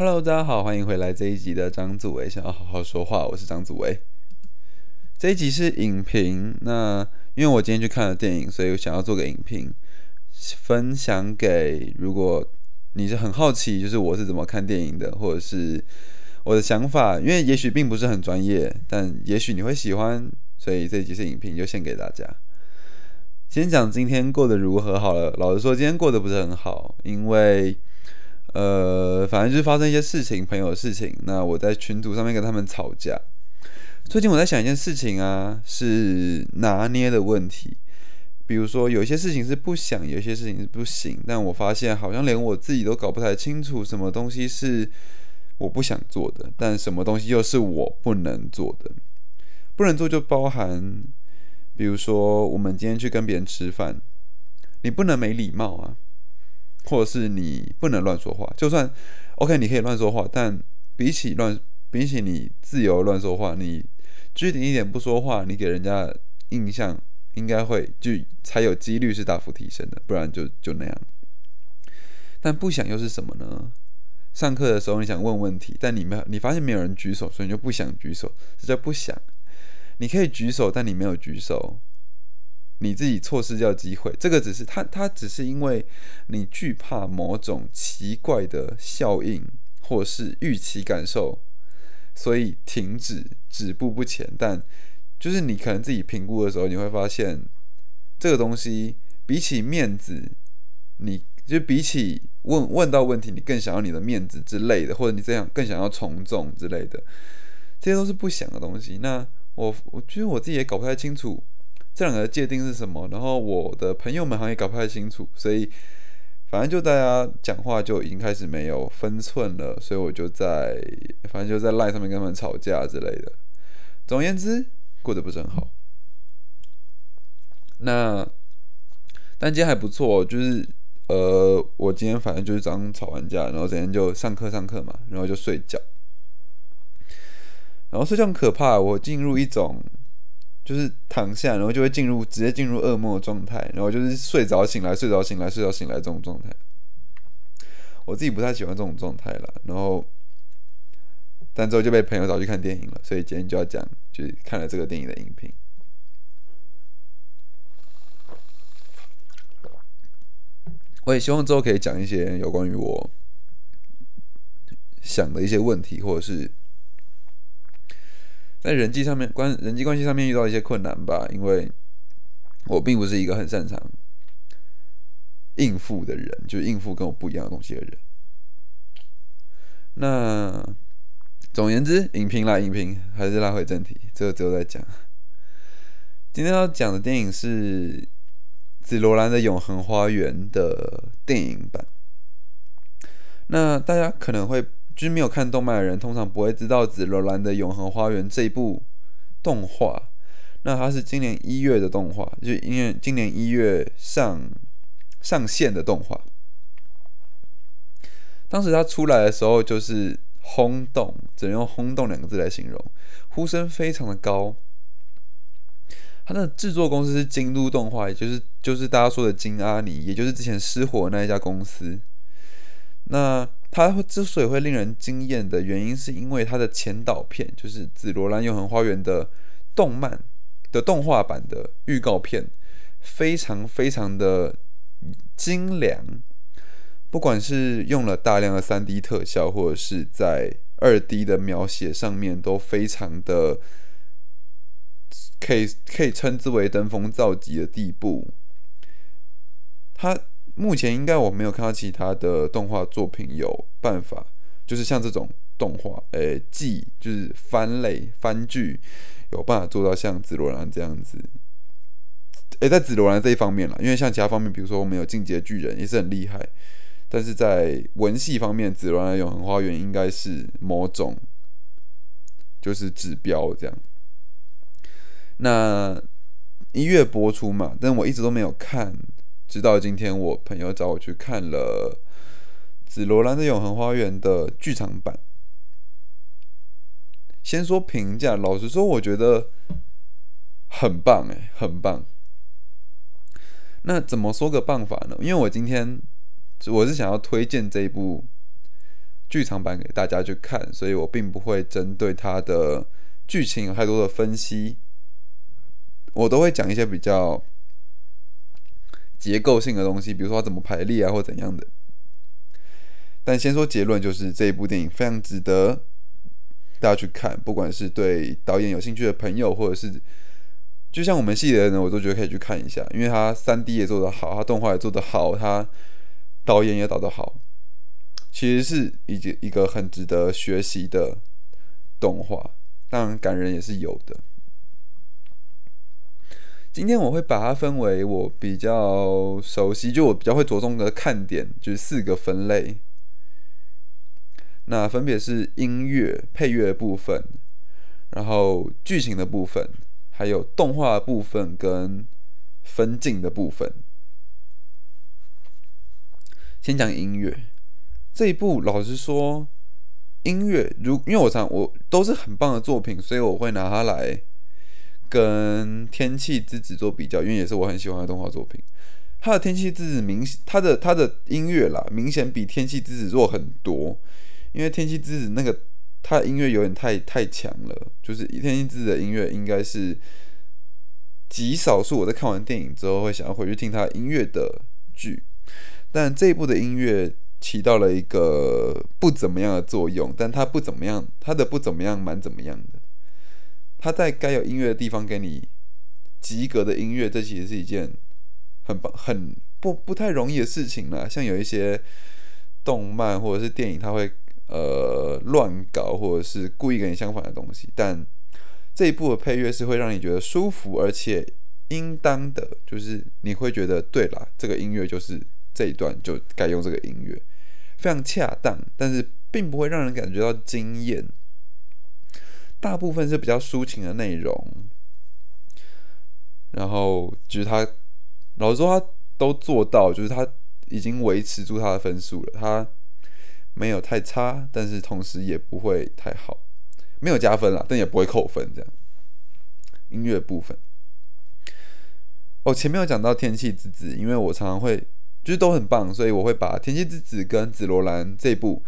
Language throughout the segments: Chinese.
Hello，大家好，欢迎回来这一集的张祖维想要好好说话，我是张祖维。这一集是影评，那因为我今天去看了电影，所以我想要做个影评，分享给如果你是很好奇，就是我是怎么看电影的，或者是我的想法，因为也许并不是很专业，但也许你会喜欢，所以这一集是影评，就献给大家。先讲今天过得如何好了，老实说，今天过得不是很好，因为。呃，反正就是发生一些事情，朋友的事情。那我在群组上面跟他们吵架。最近我在想一件事情啊，是拿捏的问题。比如说，有些事情是不想，有些事情是不行。但我发现，好像连我自己都搞不太清楚，什么东西是我不想做的，但什么东西又是我不能做的。不能做就包含，比如说，我们今天去跟别人吃饭，你不能没礼貌啊。或者是你不能乱说话，就算 OK，你可以乱说话，但比起乱，比起你自由乱说话，你拘谨一点不说话，你给人家印象应该会就才有几率是大幅提升的，不然就就那样。但不想又是什么呢？上课的时候你想问问题，但你没有你发现没有人举手，所以你就不想举手，这叫不想。你可以举手，但你没有举手。你自己错失掉机会，这个只是他，他只是因为你惧怕某种奇怪的效应，或是预期感受，所以停止止步不前。但就是你可能自己评估的时候，你会发现这个东西比起面子，你就比起问问到问题，你更想要你的面子之类的，或者你这样更想要从众之类的，这些都是不想的东西。那我我觉得我自己也搞不太清楚。这两个界定是什么？然后我的朋友们好像也搞不太清楚，所以反正就大家讲话就已经开始没有分寸了，所以我就在反正就在赖上面跟他们吵架之类的。总而言之，过得不是很好。那但今天还不错，就是呃，我今天反正就是早上吵完架，然后整天就上课上课嘛，然后就睡觉，然后睡觉很可怕，我进入一种。就是躺下，然后就会进入直接进入噩梦的状态，然后就是睡着醒来，睡着醒来，睡着醒来这种状态。我自己不太喜欢这种状态了。然后，但之后就被朋友找去看电影了，所以今天就要讲，就是看了这个电影的影评。我也希望之后可以讲一些有关于我想的一些问题，或者是。在人际上面关人际关系上面遇到一些困难吧，因为我并不是一个很擅长应付的人，就是应付跟我不一样的东西的人。那总言之，影评啦，影评还是拉回正题，这个之后再讲。今天要讲的电影是紫罗兰的《永恒花园》的电影版。那大家可能会。就是没有看动漫的人，通常不会知道《紫罗兰的永恒花园》这一部动画。那它是今年一月的动画，就因为今年一月上上线的动画。当时它出来的时候，就是轰动，只能用“轰动”两个字来形容，呼声非常的高。它的制作公司是京都动画，也就是就是大家说的金阿尼，也就是之前失火那一家公司。那它会之所以会令人惊艳的原因，是因为它的前导片，就是《紫罗兰永恒花园》的动漫的动画版的预告片，非常非常的精良。不管是用了大量的三 D 特效，或者是在二 D 的描写上面，都非常的可以可以称之为登峰造极的地步。它。目前应该我没有看到其他的动画作品有办法，就是像这种动画，诶，剧就是番类番剧，有办法做到像紫罗兰这样子。诶，在紫罗兰这一方面了，因为像其他方面，比如说我们有进阶巨人也是很厉害，但是在文戏方面，紫罗兰永恒花园应该是某种就是指标这样。那一月播出嘛，但我一直都没有看。直到今天，我朋友找我去看了《紫罗兰的永恒花园》的剧场版。先说评价，老实说，我觉得很棒，哎，很棒。那怎么说个办法呢？因为我今天我是想要推荐这一部剧场版给大家去看，所以我并不会针对它的剧情有太多的分析，我都会讲一些比较结构性的东西，比如说它怎么排列啊，或怎样的。但先说结论，就是这一部电影非常值得大家去看，不管是对导演有兴趣的朋友，或者是就像我们系的人，我都觉得可以去看一下，因为他三 D 也做得好，他动画也做得好，他导演也导得好。其实是一一个很值得学习的动画，当然感人也是有的。今天我会把它分为我比较熟悉，就我比较会着重的看点，就是四个分类。那分别是音乐配乐部分，然后剧情的部分，还有动画部分跟分镜的部分。先讲音乐。这一部老实说，音乐如因为我常我都是很棒的作品，所以我会拿它来跟《天气之子》做比较，因为也是我很喜欢的动画作品。它的《天气之子》明它的它的音乐啦，明显比《天气之子》弱很多。因为《天气之子》那个它音乐有点太太强了，就是《天气之子》的音乐应该是极少数我在看完电影之后会想要回去听它音乐的剧，但这一部的音乐。起到了一个不怎么样的作用，但它不怎么样，它的不怎么样蛮怎么样的。他在该有音乐的地方给你及格的音乐，这其实是一件很棒、很不不太容易的事情啦。像有一些动漫或者是电影，它会呃乱搞，或者是故意跟你相反的东西。但这一部的配乐是会让你觉得舒服，而且应当的，就是你会觉得对啦，这个音乐就是这一段就该用这个音乐。非常恰当，但是并不会让人感觉到惊艳。大部分是比较抒情的内容，然后就是他老实说，他都做到，就是他已经维持住他的分数了。他没有太差，但是同时也不会太好，没有加分了，但也不会扣分。这样音乐部分，哦，前面有讲到天气之子，因为我常常会。就是都很棒，所以我会把《天气之子》跟《紫罗兰》这部，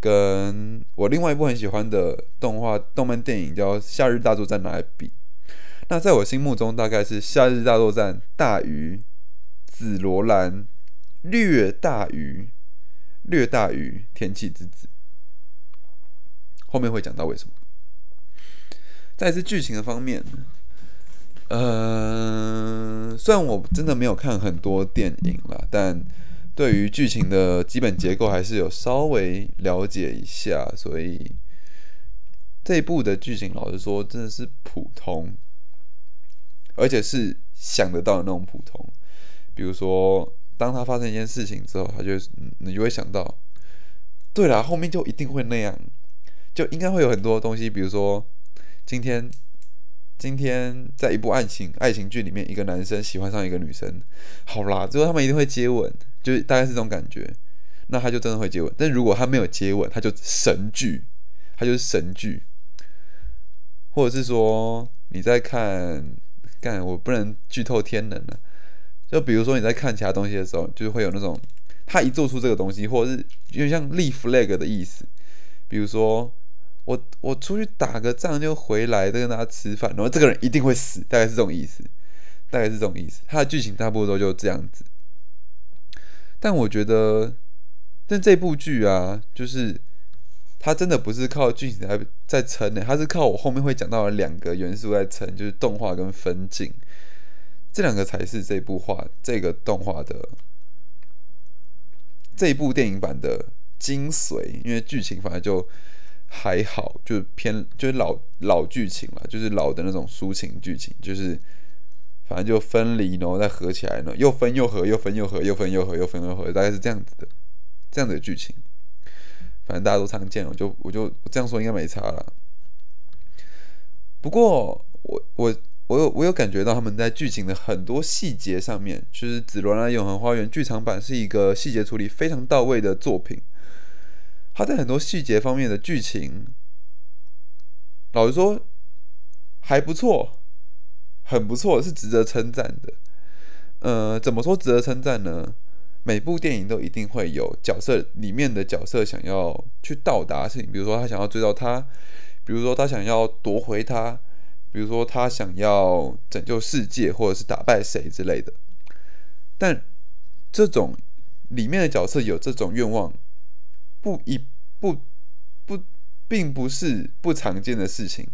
跟我另外一部很喜欢的动画动漫电影叫《夏日大作战》拿来比。那在我心目中，大概是《夏日大作战》大于《紫罗兰》，略大于略大于《天气之子》。后面会讲到为什么。再是剧情的方面。呃，虽然我真的没有看很多电影了，但对于剧情的基本结构还是有稍微了解一下。所以这一部的剧情，老实说，真的是普通，而且是想得到的那种普通。比如说，当他发生一件事情之后，他就你就会想到，对了，后面就一定会那样，就应该会有很多东西。比如说，今天。今天在一部爱情爱情剧里面，一个男生喜欢上一个女生，好啦，最后他们一定会接吻，就是大概是这种感觉。那他就真的会接吻。但如果他没有接吻，他就神剧，他就是神剧。或者是说你在看，干我不能剧透天能了。就比如说你在看其他东西的时候，就会有那种他一做出这个东西，或者是有点像立 flag 的意思，比如说。我我出去打个仗就回来，再跟大家吃饭，然后这个人一定会死，大概是这种意思，大概是这种意思。他的剧情大部分都就这样子。但我觉得，但这部剧啊，就是它真的不是靠剧情在在撑的，它是靠我后面会讲到的两个元素在撑，就是动画跟分镜，这两个才是这部画这个动画的这一部电影版的精髓，因为剧情反而就。还好，就偏就是老老剧情了，就是老的那种抒情剧情，就是反正就分离，然后再合起来呢，又分又合，又分又合，又分又合，又分又合，大概是这样子的，这样子的剧情。反正大家都常见，我就我就这样说应该没差了。不过我我我有我有感觉到他们在剧情的很多细节上面，就是《紫罗兰永恒花园》剧场版是一个细节处理非常到位的作品。他在很多细节方面的剧情，老实说还不错，很不错，是值得称赞的。呃，怎么说值得称赞呢？每部电影都一定会有角色里面的角色想要去到达事情，比如说他想要追到他，比如说他想要夺回他，比如说他想要拯救世界，或者是打败谁之类的。但这种里面的角色有这种愿望，不一不不，并不是不常见的事情。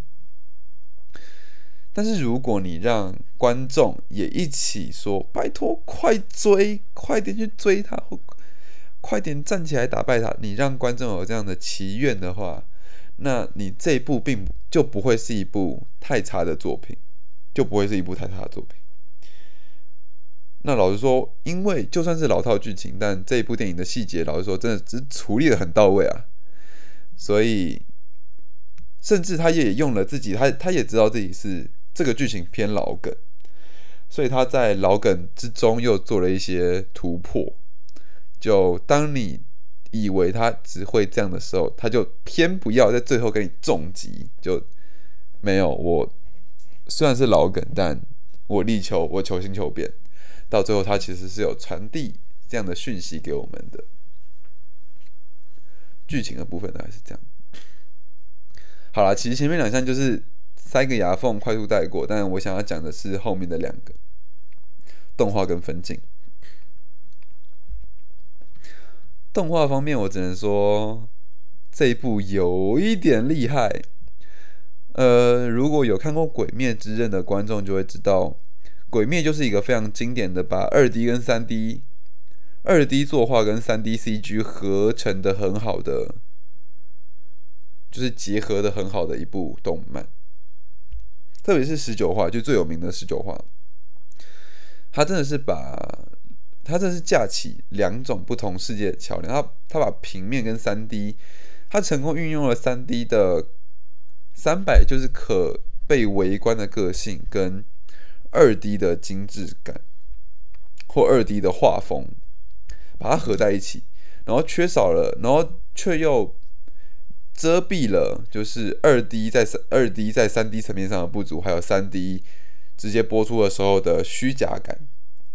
但是如果你让观众也一起说：“拜托，快追，快点去追他，快点站起来打败他。”你让观众有这样的祈愿的话，那你这一部并就不会是一部太差的作品，就不会是一部太差的作品。那老实说，因为就算是老套剧情，但这一部电影的细节，老实说，真的只处理的很到位啊。所以，甚至他也用了自己，他他也知道自己是。这个剧情偏老梗，所以他在老梗之中又做了一些突破。就当你以为他只会这样的时候，他就偏不要在最后给你重击。就没有我虽然是老梗，但我力求我求新求变。到最后，他其实是有传递这样的讯息给我们的。剧情的部分还是这样。好了，其实前面两项就是。塞个牙缝，快速带过。但我想要讲的是后面的两个动画跟分镜。动画方面，我只能说这一部有一点厉害。呃，如果有看过《鬼灭之刃》的观众就会知道，《鬼灭》就是一个非常经典的把二 D 跟三 D、二 D 作画跟三 D CG 合成的很好的，就是结合的很好的一部动漫。特别是十九画，就最有名的十九画，他真的是把，他真是架起两种不同世界的桥梁。他他把平面跟三 D，他成功运用了三 D 的三百，就是可被围观的个性，跟二 D 的精致感，或二 D 的画风，把它合在一起，然后缺少了，然后却又。遮蔽了就是二 D 在三二 D 在三 D 层面上的不足，还有三 D 直接播出的时候的虚假感、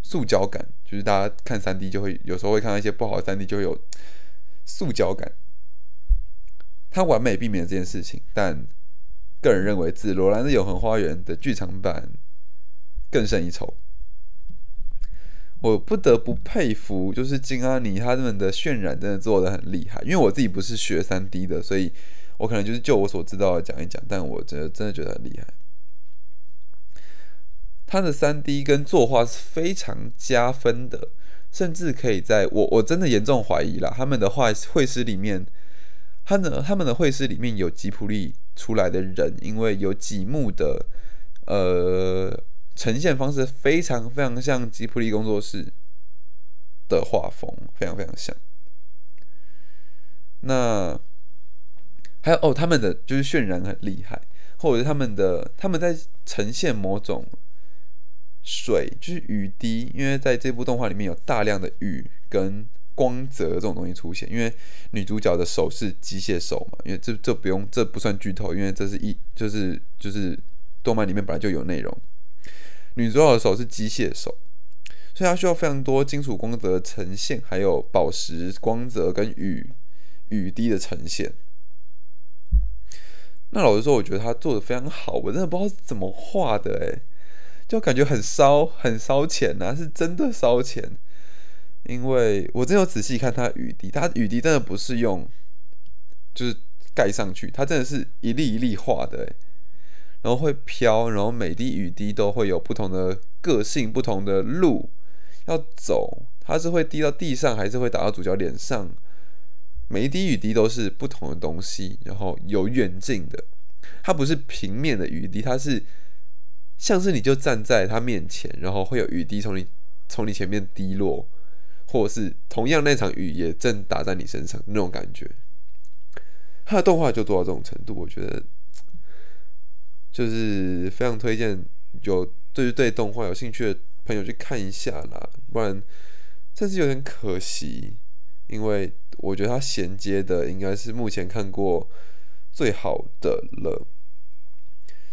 塑胶感，就是大家看三 D 就会有时候会看到一些不好的三 D 就会有塑胶感。它完美避免了这件事情，但个人认为《紫罗兰的永恒花园》的剧场版更胜一筹。我不得不佩服，就是金阿尼他们的渲染真的做的很厉害。因为我自己不是学三 D 的，所以我可能就是就我所知道的讲一讲。但我真的真的觉得很厉害。他的三 D 跟作画是非常加分的，甚至可以在我我真的严重怀疑啦，他们的画绘师里面，他的他们的绘师里面有吉普力出来的人，因为有几幕的呃。呈现方式非常非常像吉普力工作室的画风，非常非常像。那还有哦，他们的就是渲染很厉害，或者是他们的他们在呈现某种水，就是雨滴，因为在这部动画里面有大量的雨跟光泽这种东西出现。因为女主角的手是机械手嘛，因为这这不用这不算剧透，因为这是一就是就是动漫里面本来就有内容。女主角的手是机械手，所以它需要非常多金属光泽的呈现，还有宝石光泽跟雨雨滴的呈现。那老实说，我觉得他做的非常好，我真的不知道怎么画的，诶，就感觉很烧，很烧钱呐，是真的烧钱。因为我真有仔细看它雨滴，它雨滴真的不是用就是盖上去，它真的是一粒一粒画的，诶。然后会飘，然后每滴雨滴都会有不同的个性、不同的路要走。它是会滴到地上，还是会打到主角脸上？每一滴雨滴都是不同的东西，然后有远近的。它不是平面的雨滴，它是像是你就站在它面前，然后会有雨滴从你从你前面滴落，或者是同样那场雨也正打在你身上那种感觉。它的动画就做到这种程度，我觉得。就是非常推荐有对于对动画有兴趣的朋友去看一下啦，不然真是有点可惜，因为我觉得它衔接的应该是目前看过最好的了。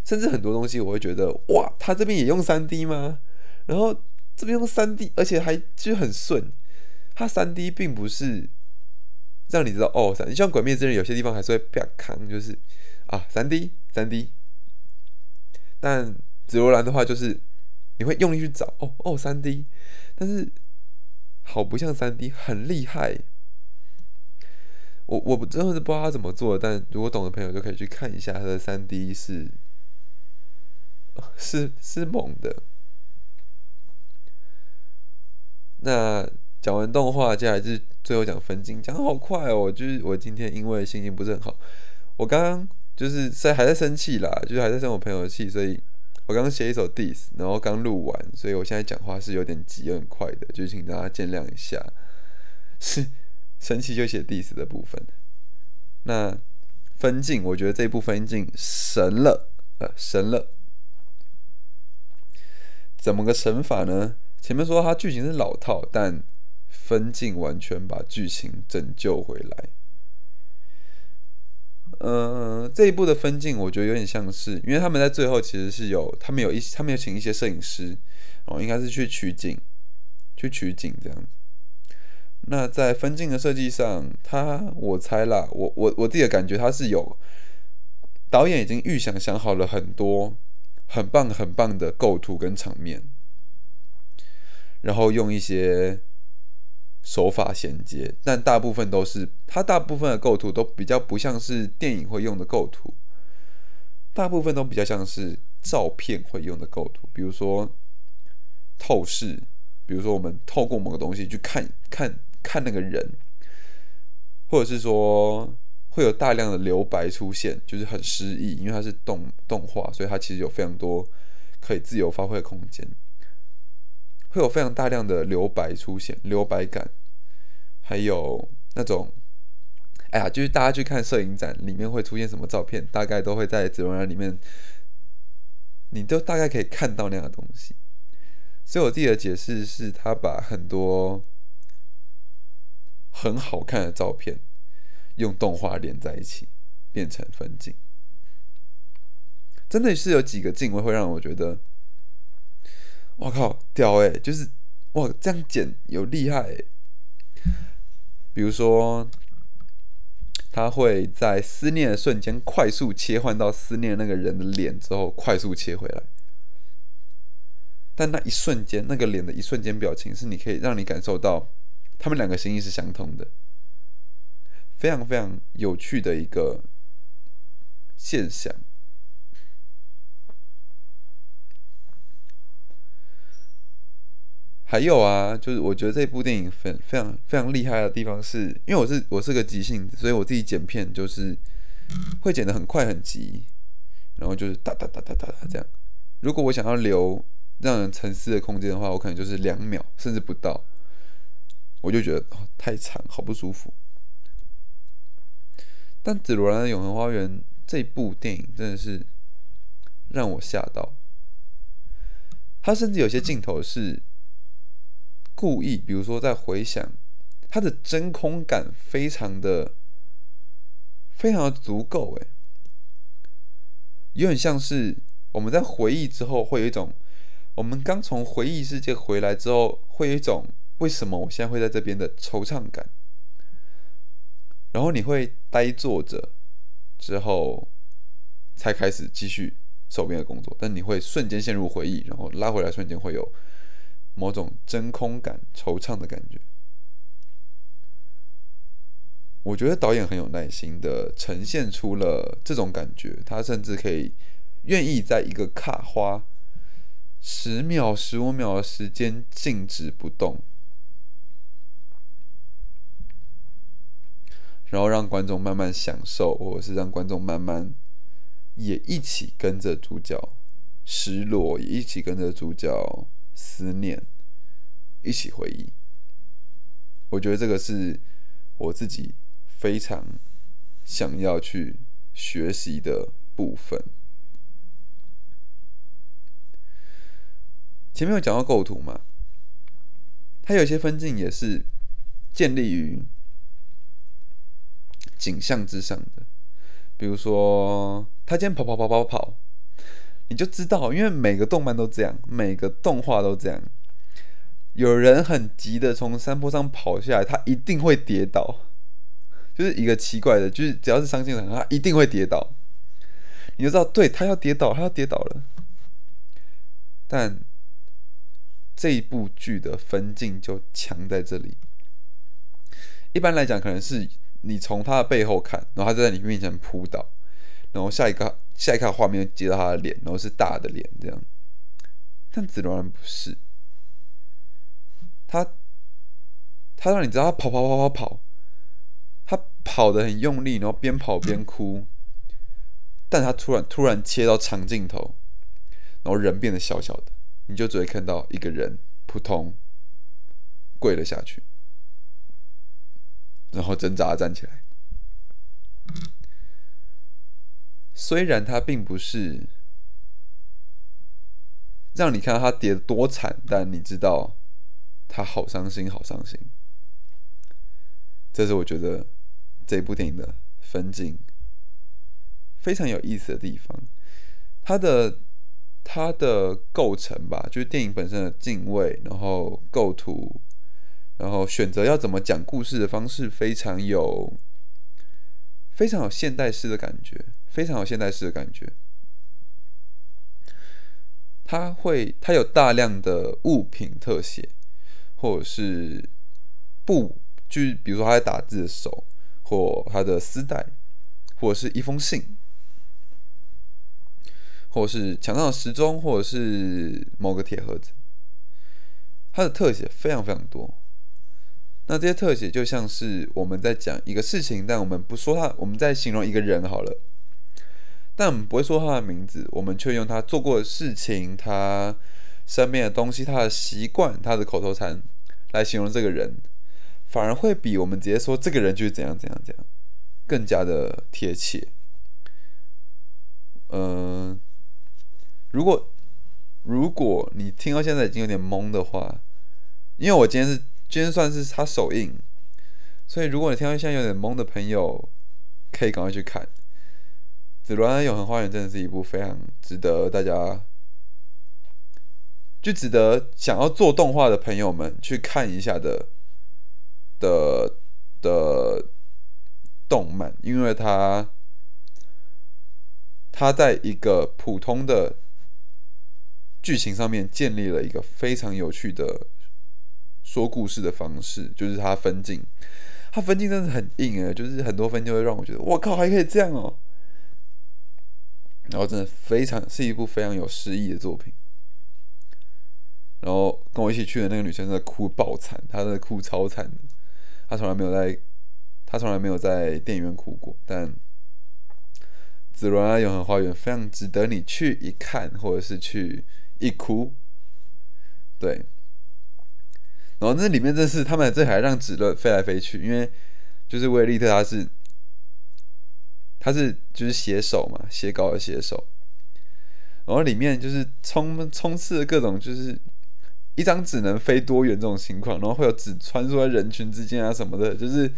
甚至很多东西我会觉得，哇，他这边也用三 D 吗？然后这边用三 D，而且还就很顺。它三 D 并不是让你知道哦，你像《鬼灭之刃》有些地方还是会比较扛，就是啊，三 D 三 D。但紫罗兰的话，就是你会用力去找哦哦三 D，但是好不像三 D，很厉害。我我真的是不知道他怎么做，但如果懂的朋友就可以去看一下他的三 D 是是是猛的。那讲完动画，接下来就是最后讲分镜，讲好快哦。就是我今天因为心情不是很好，我刚刚就是在还在生气啦，就是还在生我朋友的气，所以我刚刚写一首 diss，然后刚录完，所以我现在讲话是有点急、很快的，就请大家见谅一下。是。生气就写 diss 的部分，那分镜我觉得这部分镜神了，呃神了，怎么个神法呢？前面说它剧情是老套，但分镜完全把剧情拯救回来。嗯，这一部的分镜我觉得有点像是，因为他们在最后其实是有他们有一他们有请一些摄影师，哦，应该是去取景，去取景这样子。那在分镜的设计上，他我猜啦，我我我自己的感觉，他是有导演已经预想想好了很多很棒很棒的构图跟场面，然后用一些手法衔接，但大部分都是它大部分的构图都比较不像是电影会用的构图，大部分都比较像是照片会用的构图，比如说透视，比如说我们透过某个东西去看看。看那个人，或者是说会有大量的留白出现，就是很诗意，因为它是动动画，所以它其实有非常多可以自由发挥的空间，会有非常大量的留白出现，留白感，还有那种，哎呀，就是大家去看摄影展里面会出现什么照片，大概都会在紫罗兰里面，你都大概可以看到那样的东西。所以我自己的解释是，他把很多。很好看的照片，用动画连在一起，变成分镜，真的是有几个镜位会让我觉得，我靠，屌哎！就是哇，这样剪有厉害。比如说，他会在思念的瞬间快速切换到思念那个人的脸之后，快速切回来。但那一瞬间，那个脸的一瞬间表情，是你可以让你感受到。他们两个心意是相通的，非常非常有趣的一个现象。还有啊，就是我觉得这部电影非非常非常厉害的地方，是因为我是我是个急性子，所以我自己剪片就是会剪得很快很急，然后就是哒哒哒哒哒哒这样。如果我想要留让人沉思的空间的话，我可能就是两秒甚至不到。我就觉得哦太长，好不舒服。但《紫罗兰的永恒花园》这部电影真的是让我吓到。他甚至有些镜头是故意，比如说在回想，它的真空感非常的、非常的足够，诶，有点像是我们在回忆之后会有一种，我们刚从回忆世界回来之后会有一种。为什么我现在会在这边的惆怅感？然后你会呆坐着，之后才开始继续手边的工作，但你会瞬间陷入回忆，然后拉回来瞬间会有某种真空感、惆怅的感觉。我觉得导演很有耐心的呈现出了这种感觉，他甚至可以愿意在一个卡花十秒、十五秒的时间静止不动。然后让观众慢慢享受，或者是让观众慢慢也一起跟着主角失落，也一起跟着主角思念，一起回忆。我觉得这个是我自己非常想要去学习的部分。前面有讲到构图嘛，它有些分镜也是建立于。景象之上的，比如说他今天跑跑跑跑跑，你就知道，因为每个动漫都这样，每个动画都这样。有人很急的从山坡上跑下来，他一定会跌倒，就是一个奇怪的，就是只要是伤心的人，他一定会跌倒。你就知道，对他要跌倒，他要跌倒了。但这一部剧的分镜就强在这里。一般来讲，可能是你从他的背后看，然后他就在你面前扑倒，然后下一个下一刻画面接到他的脸，然后是大的脸这样。但紫罗兰不是，他他让你知道他跑跑跑跑跑，他跑的很用力，然后边跑边哭。但他突然突然切到长镜头，然后人变得小小的，你就只会看到一个人扑通跪了下去，然后挣扎站起来。虽然他并不是让你看到他跌得多惨，但你知道他好伤心，好伤心。这是我觉得这部电影的分镜。非常有意思的地方，它的它的构成吧，就是电影本身的敬畏，然后构图，然后选择要怎么讲故事的方式，非常有非常有现代式的感觉，非常有现代式的感觉。它会，它有大量的物品特写，或者是布，就是比如说他在打字的手，或他的丝带，或者是一封信。或是墙上的时钟，或者是某个铁盒子，它的特写非常非常多。那这些特写就像是我们在讲一个事情，但我们不说他，我们在形容一个人好了，但我们不会说他的名字，我们却用他做过的事情、他身边的东西、他的习惯、他的口头禅来形容这个人，反而会比我们直接说这个人就是怎样怎样怎样更加的贴切。嗯。如果如果你听到现在已经有点懵的话，因为我今天是今天算是他首映，所以如果你听到现在有点懵的朋友，可以赶快去看《紫罗兰永恒花园》，真的是一部非常值得大家，就值得想要做动画的朋友们去看一下的的的动漫，因为它它在一个普通的。剧情上面建立了一个非常有趣的说故事的方式，就是它分镜，它分镜真的很硬诶，就是很多分就会让我觉得，我靠，还可以这样哦。然后真的非常是一部非常有诗意的作品。然后跟我一起去的那个女生在哭爆惨，她在哭超惨的，她从来没有在，她从来没有在电影院哭过，但《紫罗兰永恒花园》非常值得你去一看，或者是去。一哭，对，然后那里面真是他们这还让紫乐飞来飞去，因为就是威利特他是他是就是写手嘛，写稿的写手，然后里面就是充充斥各种就是一张纸能飞多远这种情况，然后会有纸穿梭在人群之间啊什么的，就是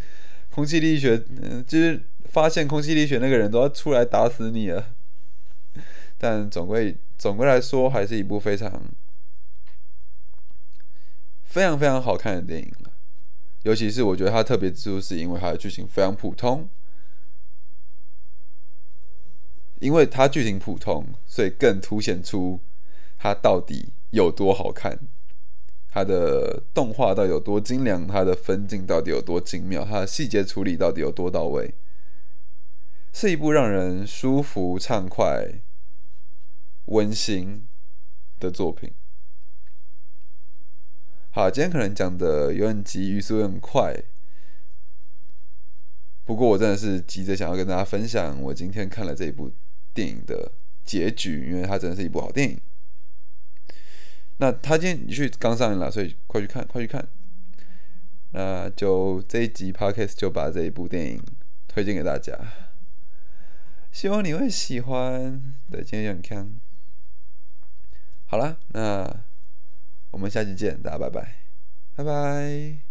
空气力学，嗯，就是发现空气力学那个人都要出来打死你了，但总归。总归来说，还是一部非常、非常、非常好看的电影了。尤其是我觉得它特别之处，是因为它的剧情非常普通。因为它剧情普通，所以更凸显出它到底有多好看。它的动画到底有多精良，它的分镜到底有多精妙，它的细节处理到底有多到位，是一部让人舒服畅快。温馨的作品。好，今天可能讲的有点急，语速有点快。不过我真的是急着想要跟大家分享我今天看了这一部电影的结局，因为它真的是一部好电影。那他今天你去刚上映了，所以快去看，快去看。那就这一集 podcast 就把这一部电影推荐给大家，希望你会喜欢。对，今天就很看。好了，那我们下期见，大家拜拜，拜拜。